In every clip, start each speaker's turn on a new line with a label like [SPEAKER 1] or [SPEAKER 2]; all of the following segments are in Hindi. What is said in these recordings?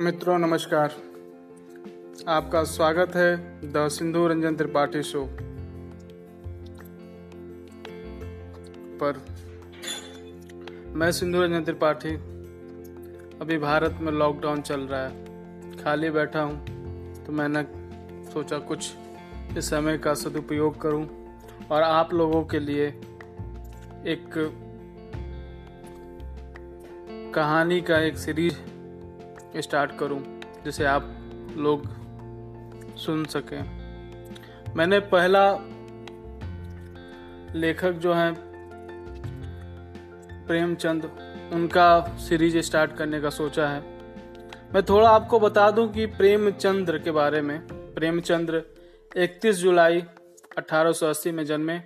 [SPEAKER 1] मित्रों, नमस्कार। आपका स्वागत है द सिंधु रंजन त्रिपाठी शो पर। मैं सिंधु रंजन त्रिपाठी। अभी भारत में लॉकडाउन चल रहा है। खाली बैठा हूँ तो मैंने सोचा कुछ इस समय का सदुपयोग करूँ और आप लोगों के लिए एक कहानी का एक सीरीज़ स्टार्ट करूँ, जिसे आप लोग सुन सकें। मैंने पहला लेखक जो हैं, प्रेमचंद, उनका सीरीज़ स्टार्ट करने का सोचा है। मैं थोड़ा आपको बता दूँ कि प्रेमचंद्र के बारे में, प्रेमचंद्र 31 जुलाई 1880 में जन्मे,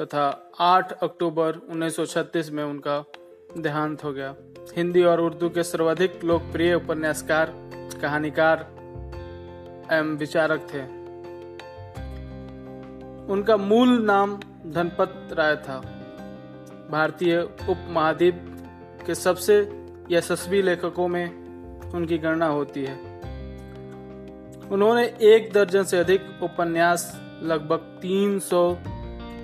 [SPEAKER 1] तथा 8 अक्टूबर 1936 में उनका देहांत हो गया। हिंदी और उर्दू के सर्वाधिक लोकप्रिय उपन्यासकार, कहानीकार एवं विचारक थे। उनका मूल नाम धनपत राय था। भारतीय उपमहाद्वीप के सबसे यशस्वी लेखकों में उनकी गणना होती है। उन्होंने एक दर्जन से अधिक उपन्यास, लगभग 300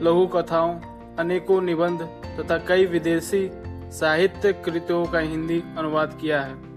[SPEAKER 1] लघु कथाओं, अनेकों निबंध तथा कई विदेशी साहित्य कृतियों का हिंदी अनुवाद किया है।